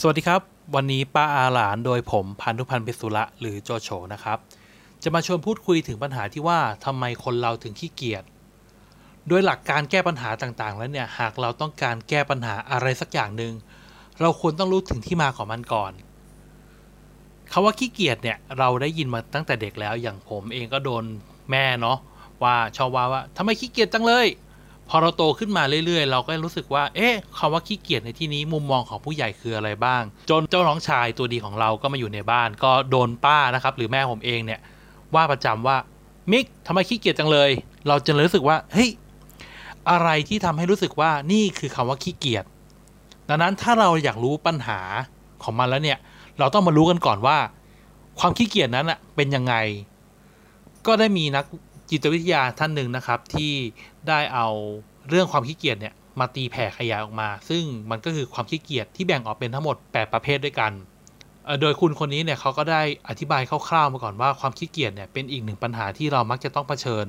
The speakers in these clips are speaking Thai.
สวัสดีครับ วันนี้ป้าอาหลานโดยผมพันธุพันธ์เปสุระหรือโจโฉนะครับ จะมาชวนพูดคุยถึงปัญหาที่ว่าทำไมคนเราถึงขี้เกียจโดยหลักการแก้ปัญหาต่างๆ แล้วเนี่ยหากเราต้องการแก้ปัญหาอะไรสักอย่างหนึ่งเราควรต้องรู้ถึงที่มาของมันก่อนคาว่าขี้เกียจเนี่ยเราได้ยินมาตั้งแต่เด็กแล้วอย่างผมเองก็โดนแม่เนาะว่าชอบว่าว่าทำไมขี้เกียจจังเลย พอเราโตขึ้นมาเรื่อยๆ เราก็รู้สึกว่า เอ๊ะคำว่าขี้เกียจในที่นี้มุมมองของผู้ใหญ่คืออะไรบ้าง จนเจ้าน้องชายตัวดีของเราก็มาอยู่ในบ้าน ก็โดนป้านะครับ หรือแม่ผมเองเนี่ย ว่าประจำว่ามิกทำไมขี้เกียจจังเลย เราจะรู้สึกว่าเฮ้ยอะไรที่ทำให้รู้สึกว่านี่คือคำว่าขี้เกียจดังนั้นถ้าเราอยากรู้ปัญหาของมันแล้วเนี่ย เราต้องมารู้กันก่อนว่า ความขี้เกียจนั้นอะเป็นยังไง ก็ได้มีนัก จิตวิทยาท่านหนึ่งนะครับ ที่ได้เอาเรื่องความขี้เกียจเนี่ยมาตีแผ่ขยายออกมา ซึ่งมันก็คือความขี้เกียจที่แบ่งออกเป็นทั้งหมด 8 ประเภทด้วยกัน โดยคุณคนนี้เนี่ยเขาก็ได้อธิบายคร่าวๆมาก่อนว่าความขี้เกียจเนี่ยเป็นอีกหนึ่งปัญหาที่เรามักจะต้องเผชิญ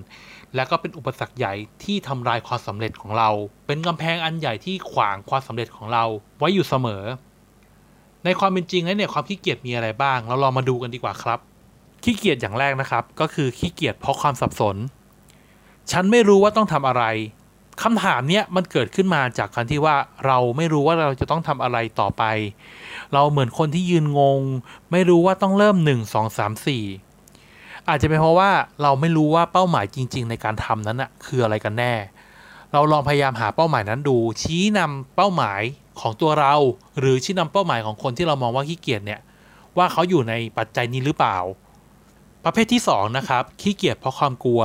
และก็เป็นอุปสรรคใหญ่ที่ทำลายความสำเร็จของเรา เป็นกำแพงอันใหญ่ที่ขวางความสำเร็จของเราไว้อยู่เสมอ ในความเป็นจริงแล้วเนี่ยความขี้เกียจมีอะไรบ้าง เราลองมาดูกันดีกว่าครับ ขี้เกียจอย่างแรกนะครับ ก็คือขี้เกียจเพราะความสับสน ฉันไม่รู้ว่าต้องทำอะไรคำถามเนี้ยมันเกิดขึ้นมาจากการที่ว่าเราไม่รู้ว่าเราจะต้องทำอะไรต่อไป เราเหมือนคนที่ยืนงง ไม่รู้ว่าต้องเริ่มหนึ่งสองสามสี่อาจจะเป็นเพราะว่าเราไม่รู้ว่าเป้าหมายจริง ๆ ในการทำนั้นอะคืออะไรกันแน่ เราลองพยายามหาเป้าหมายนั้นดู ชี้นำเป้าหมายของตัวเรา หรือชี้นำเป้าหมายของคนที่เรามองว่าขี้เกียจเนี่ยว่าเขาอยู่ในปัจจัยนี้หรือเปล่า ประเภทที่สองนะครับ ขี้เกียจเพราะความกลัว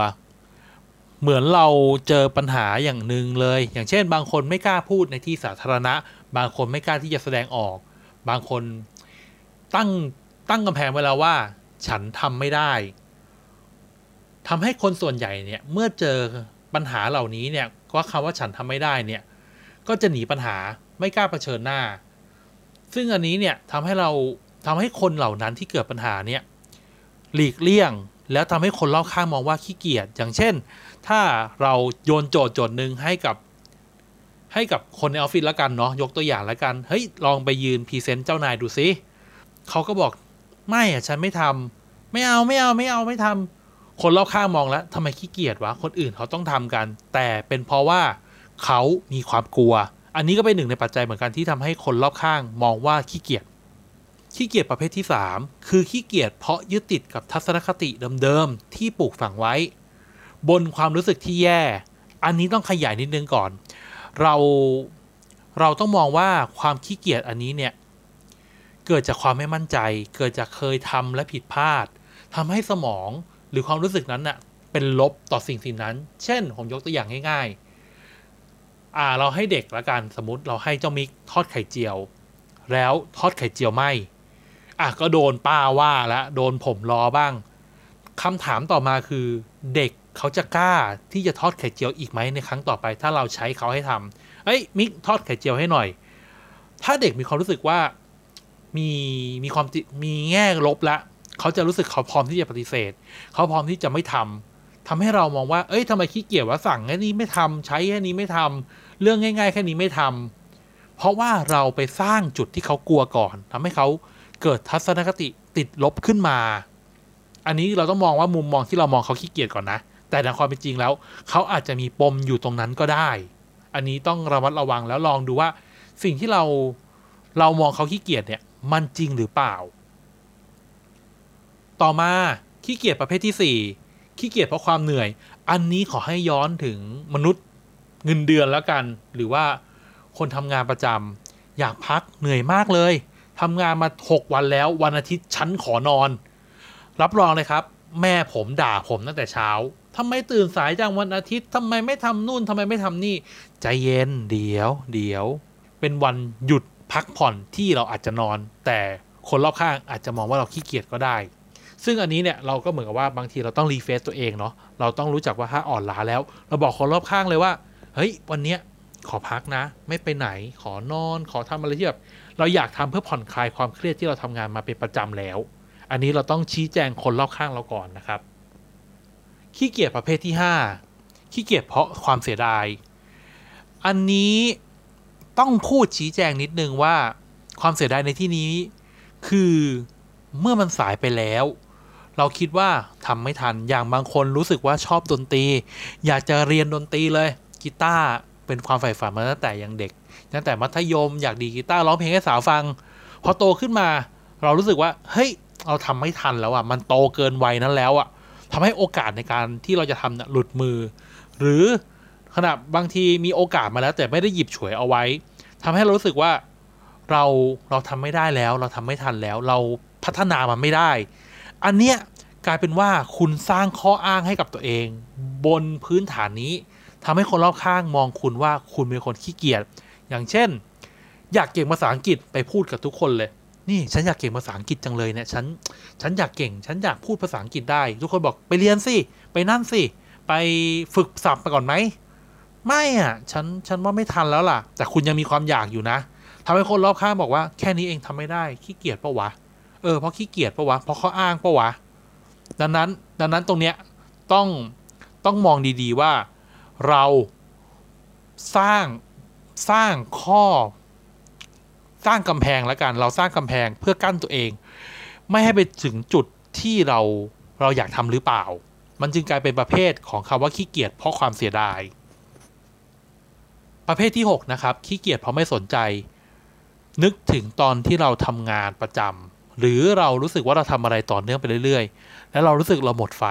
เหมือนเราเจอปัญหาอย่างหนึ่งเลย อย่างเช่น บางคนไม่กล้าพูดในที่สาธารณะ บางคนไม่กล้าที่จะแสดงออก บางคนตั้งตั้งกำแพงไว้แล้วว่า ฉันทำไม่ได้ทำให้คนส่วนใหญ่เนี่ยเมื่อเจอปัญหาเหล่านี้เนี่ยว่าคำว่าฉันทำไม่ได้เนี่ยก็จะหนีปัญหาไม่กล้าเผชิญหน้า ซึ่งอันนี้เนี่ยทำให้เราทำให้คนเหล่านั้นที่เกิดปัญหาเนี่ย หลีกเลี่ยง แล้วทำให้คนรอบข้างมองว่าขี้เกียจอย่างเช่น ถ้าเราโยนโจทย์โจทย์หนึ่งให้กับ ให้กับคนในออฟฟิศล้วกันเนาะยกตัวอย่างล้วกันเฮ้ยลองไปยืนพรีเซนต์เจ้านายดูซิเขาก็บอกไม่อะฉันไม่ทำไม่เอาไม่เอาไม่เอาไม่ทำคนรอบข้างมองแล้วทำไมขี้เกียจวะคนอื่นเขาต้องทำกัน แต่เป็นเพราะว่าเขามีความกลัว อันนี้ก็เป็นหนึ่งในปัจจัยเหมือนกันที่ทำให้คนรอบข้างมองว่าขี้เกียจ ขี้เกียจประเภทที่ 3 คือขี้เกียจเพราะยึดติดกับทัศนคติเดิมๆที่ปลูกฝังไว้ บนความรู้สึกที่แย่ อันนี้ต้องขยายนิดนึงก่อน เราเราต้องมองว่าความขี้เกียจอันนี้เนี่ย เกิดจากความไม่มั่นใจ เกิดจากเคยทำและผิดพลาดทำให้สมองหรือความรู้สึกนั้นน่ะเป็นลบต่อสิ่งสิ่งนั้น เช่น ผมยกตัวอย่างง่ายๆ อ่า เราให้เด็กละกัน สมมติเราให้เจ้ามิกทอดไข่เจียว แล้วทอดไข่เจียวไหม อะก็โดนป้าว่าล้วโดนผมรอบ้างคำถามต่อมาคือเด็กเขาจะกล้าที่จะทอดไข่เจียวอีกไหมในครั้งต่อไป ถ้าเราใช้เขาให้ทำเอ้ยมิกทอดไข่เจียวให้หน่อย ถ้าเด็กมีความรู้สึกว่ามีมีความมีแง่ลบละเขาจะรู้สึกเขาพร้อมที่จะปฏิเสธ เขาพร้อมที่จะไม่ทำทำให้เรามองว่า เอ้ยทำไมขี้เกียจว่าสั่งแค่นี้ไม่ทำใช้แค่นี้ไม่ทำเรื่องง่าย ๆ แค่นี้ไม่ทำเพราะว่าเราไปสร้างจุดที่เขากลัวก่อนทำให้เขา เกิดทัศนคติติดลบขึ้นมา อันนี้เราต้องมองว่ามุมมองที่เรามองเขาขี้เกียจก่อนนะ แต่ในความเป็นจริงแล้ว เขาอาจจะมีปมอยู่ตรงนั้นก็ได้ อันนี้ต้องระมัดระวังแล้วลองดูว่า สิ่งที่เราเรามองเขาขี้เกียจเนี่ย มันจริงหรือเปล่า ต่อมาขี้เกียจประเภทที่ 4 ขี้เกียจเพราะความเหนื่อย อันนี้ขอให้ย้อนถึงมนุษย์เงินเดือนแล้วกัน หรือว่าคนทำงานประจำอยากพักเหนื่อยมากเลย ทำงานมา 6 วันแล้ววันอาทิตย์ฉันขอนอน รับรองเลยครับ แม่ผมด่าผมตั้งแต่เช้าทำไมตื่นสายจังวันอาทิตย์ทำไมไม่ทำนู่นทำไมไม่ทำนี่ ใจเย็นเดี๋ยว เดี๋ยว เป็นวันหยุดพักผ่อนที่เราอาจจะนอน แต่คนรอบข้างอาจจะมองว่าเราขี้เกียจก็ได้ ซึ่งอันนี้เนี่ยเราก็เหมือนกับว่าบางทีเราต้องรีเฟซตัวเองเนาะเราต้องรู้จักว่าถ้าอ่อนล้าแล้ว เราบอกคนรอบข้างเลยว่า เฮ้ย วันเนี้ยขอพักนะ ไม่ไปไหนขอนอน ขอทำอะไรที่แบบ เราอยากทำเพื่อผ่อนคลายความเครียดที่เราทำงานมาเป็นประจำแล้ว อันนี้เราต้องชี้แจงคนรอบข้างเราก่อนนะครับ ขี้เกียจประเภทที่ 5 ขี้เกียจเพราะความเสียดาย อันนี้ต้องพูดชี้แจงนิดนึงว่าความเสียดายในที่นี้ คือเมื่อมันสายไปแล้ว เราคิดว่าทำไม่ทันอย่างบางคนรู้สึกว่าชอบดนตรี อยากจะเรียนดนตรีเลยกีตาร์ เป็นความใฝ่ฝันมาตั้งแต่ยังเด็ก ตั้งแต่มัธยมอยากดีกีตาร์ร้องเพลงให้สาวฟัง พอโตขึ้นมา เรารู้สึกว่า เฮ้ย เราทำไม่ทันแล้วอะ มันโตเกินวัยนั้นแล้วอะทำให้โอกาสในการที่เราจะทำเนี่ยหลุดมือ หรือขณะบางทีมีโอกาสมาแล้ว แต่ไม่ได้หยิบฉวยเอาไว้ทำให้เรารู้สึกว่าเราเราทำไม่ได้แล้ว เราทำไม่ทันแล้ว เราพัฒนามันไม่ได้ อันเนี้ยกลายเป็นว่าคุณสร้างข้ออ้างให้กับตัวเอง บนพื้นฐานนี้ ทำให้คนรอบข้างมองคุณว่าคุณเป็นคนขี้เกียจ อย่างเช่น อยากเก่งภาษาอังกฤษไปพูดกับทุกคนเลย นี่ฉันอยากเก่งภาษาอังกฤษจังเลยเนี่ย ฉัน ฉันอยากเก่ง ฉันอยากพูดภาษาอังกฤษได้ ทุกคนบอกไปเรียนสิ ไปนั่นสิ ไปฝึกศัพท์ไปก่อนไหม ไม่อะ ฉัน ฉันว่าไม่ทันแล้วล่ะ แต่คุณยังมีความอยากอยู่นะทำให้คนรอบข้างบอกว่าแค่นี้เองทำไม่ได้ ขี้เกียจปะวะ เออ เพราะขี้เกียจปะวะ เพราะเขาอ้างปะวะ ดังนั้น ดังนั้นตรงเนี้ยต้อง ต้องมองดีๆว่า เราสร้างสร้างข้อ สร้างกำแพงแล้วกัน เราสร้างกำแพงเพื่อกั้นตัวเอง ไม่ให้ไปถึงจุดที่เราเราอยากทำหรือเปล่า มันจึงกลายเป็นประเภทของคำว่าขี้เกียจเพราะความเสียดาย ประเภทที่ 6 นะครับ ขี้เกียจเพราะไม่สนใจ นึกถึงตอนที่เราทำงานประจำหรือเรารู้สึกว่าเราทำอะไรต่อเนื่องไปเรื่อย ๆ แล้วเรารู้สึกเราหมดไฟ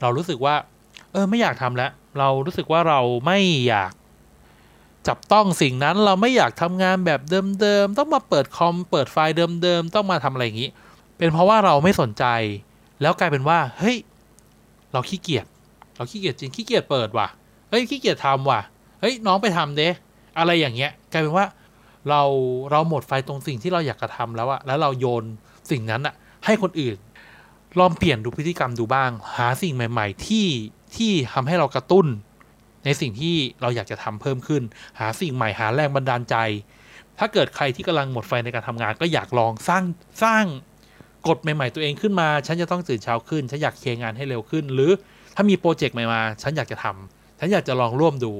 เรารู้สึกว่า เออไม่อยากทำแล้ว เรารู้สึกว่าเราไม่อยากจับต้องสิ่งนั้นเราไม่อยากทำงานแบบเดิมๆ ต้องมาเปิดคอมเปิดไฟล์เดิมๆ ต้องมาทำอะไรอย่างนี้ เป็นเพราะว่าเราไม่สนใจ แล้วกลายเป็นว่า เฮ้ย เราขี้เกียจ เราขี้เกียจจริง ขี้เกียจเปิดว่ะ เฮ้ย ขี้เกียจทำว่ะ เฮ้ย น้องไปทำเด้อะไรอย่างเงี้ย กลายเป็นว่าเราเราหมดไฟตรงสิ่งที่เราอยากกระทำแล้วอะแล้วเราโยนสิ่งนั้นอะให้คนอื่น ลองเปลี่ยนดูพฤติกรรมดูบ้าง หาสิ่งใหม่ ๆ ที่ ที่ทำให้เรากระตุ้น ในสิ่งที่เราอยากจะทำเพิ่มขึ้น หาสิ่งใหม่หาแรงบันดาลใจ ถ้าเกิดใครที่กำลังหมดไฟในการทำงาน ก็อยากลองสร้างสร้างกฎใหม่ ๆ ตัวเองขึ้นมา ฉันจะต้องตื่นเช้าขึ้น ฉันอยากเคลียร์งานให้เร็วขึ้น หรือถ้ามีโปรเจกต์ใหม่มา ฉันอยากจะทำฉันอยากจะลองร่วมดู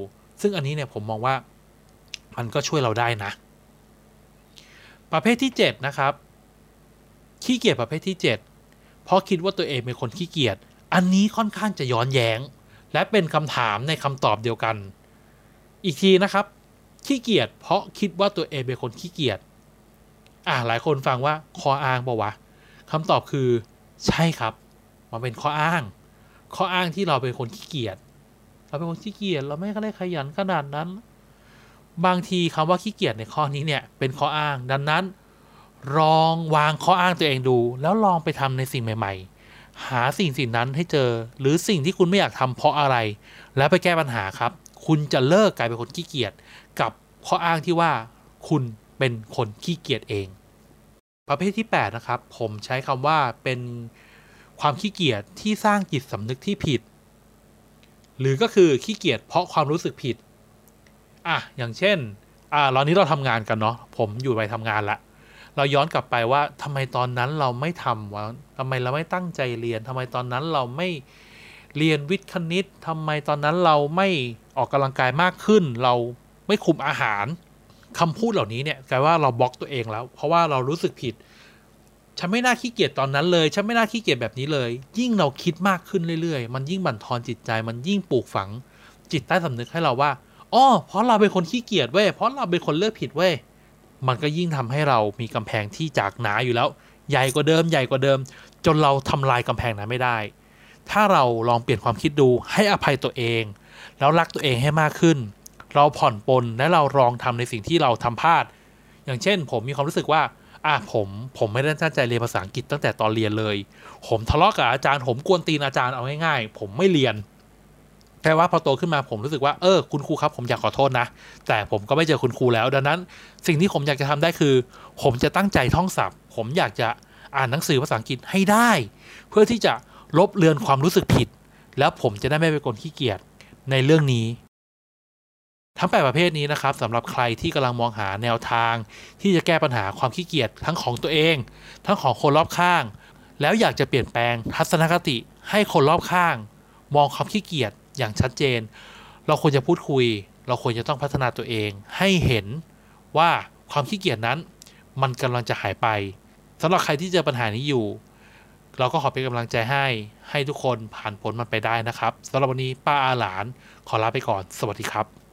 ซึ่งอันนี้เนี่ยผมมองว่ามันก็ช่วยเราได้นะ ประเภทที่ 7 นะครับ ขี้เกียจประเภทที่ 7 เพราะคิดว่าตัวเองเป็นคนขี้เกียจ อันนี้ค่อนข้างจะย้อนแย้ง และเป็นคำถามในคำตอบเดียวกัน อีกทีนะครับ ขี้เกียจเพราะคิดว่าตัวเองเป็นคนขี้เกียจอ่าหลายคนฟังว่าข้ออ้างปะวะคำตอบคือ ใช่ครับ มันเป็นข้ออ้าง ข้ออ้างที่เราเป็นคนขี้เกียจเราเป็นคนขี้เกียจเราไม่ได้ขยันขนาดนั้น บางทีคำว่าขี้เกียจในข้อนี้เนี่ยเป็นข้ออ้าง ดังนั้นลองวางข้ออ้างตัวเองดู แล้วลองไปทำในสิ่งใหม่ ๆ หาสิ่งสิ่งนั้นให้เจอ หรือสิ่งที่คุณไม่อยากทำเพราะอะไร แล้วไปแก้ปัญหาครับ คุณจะเลิกกลายเป็นคนขี้เกียจกับข้ออ้างที่ว่าคุณเป็นคนขี้เกียจเอง ประเภทที่ 8 นะครับ ผมใช้คำว่าเป็นความขี้เกียจที่สร้างจิตสำนึกที่ผิด หรือก็คือขี้เกียจเพราะความรู้สึกผิด อะ อย่างเช่น อ่าตอนนี้เราทำงานกันเนาะผมอยู่ไปทำงานละ เราย้อนกลับไปว่าทำไมตอนนั้นเราไม่ทำวะทำไมเราไม่ตั้งใจเรียนทำไมตอนนั้นเราไม่เรียนวิทย์คณิตทำไมตอนนั้นเราไม่ออกกำลังกายมากขึ้น เราไม่คุมอาหารคำพูดเหล่านี้เนี่ยกลายว่าเราบล็อกตัวเองแล้ว เพราะว่าเรารู้สึกผิด ฉันไม่น่าขี้เกียจตอนนั้นเลย ฉันไม่น่าขี้เกียจแบบนี้เลย ยิ่งเราคิดมากขึ้นเรื่อยๆ มันยิ่งบั่นทอนจิตใจ มันยิ่งปลูกฝังจิตใต้สำนึกให้เราว่าอ๋อเพราะเราเป็นคนขี้เกียจเว้ยเพราะเราเป็นคนเลือกผิดเว้ย มันก็ยิ่งทำให้เรามีกำแพงที่จากหนาอยู่แล้ว ใหญ่กว่าเดิมใหญ่กว่าเดิม จนเราทำลายกำแพงนั้นไม่ได้ ถ้าเราลองเปลี่ยนความคิดดูให้อภัยตัวเอง แล้วรักตัวเองให้มากขึ้น เราผ่อนปลนและเราลองทำในสิ่งที่เราทำพลาด อย่างเช่น ผมมีความรู้สึกว่าอะผมผมไม่ได้ตั้งใจเรียนภาษาอังกฤษตั้งแต่ตอนเรียนเลย ผมทะเลาะกับอาจารย์ ผมกวนตีนอาจารย์เอาง่ายๆผมไม่เรียน แค่ว่าพอโตขึ้นมาผมรู้สึกว่าเออคุณครูครับผมอยากขอโทษนะ แต่ผมก็ไม่เจอคุณครูแล้ว ดังนั้น สิ่งที่ผมอยากจะทำได้คือ ผมจะตั้งใจท่องศัพท์ ผมอยากจะอ่านหนังสือภาษาอังกฤษให้ได้ เพื่อที่จะลบเลือนความรู้สึกผิด แล้วผมจะได้ไม่เป็นคนขี้เกียจในเรื่องนี้ทั้งแปดประเภทนี้นะครับสำหรับใครที่กำลังมองหาแนวทาง ที่จะแก้ปัญหาความขี้เกียจทั้งของตัวเอง ทั้งของคนรอบข้าง แล้วอยากจะเปลี่ยนแปลงทัศนคติให้คนรอบข้าง มองความขี้เกียจ อย่างชัดเจน เราควรจะพูดคุย เราควรจะต้องพัฒนาตัวเอง ให้เห็นว่าความขี้เกียจนั้น มันกำลังจะหายไปสำหรับใครที่เจอปัญหานี้อยู่ เราก็ขอเป็นกำลังใจให้ให้ทุกคนผ่านพ้นมันไปได้นะครับสำหรับวันนี้ป้าอาหลาน ขอลาไปก่อน สวัสดีครับ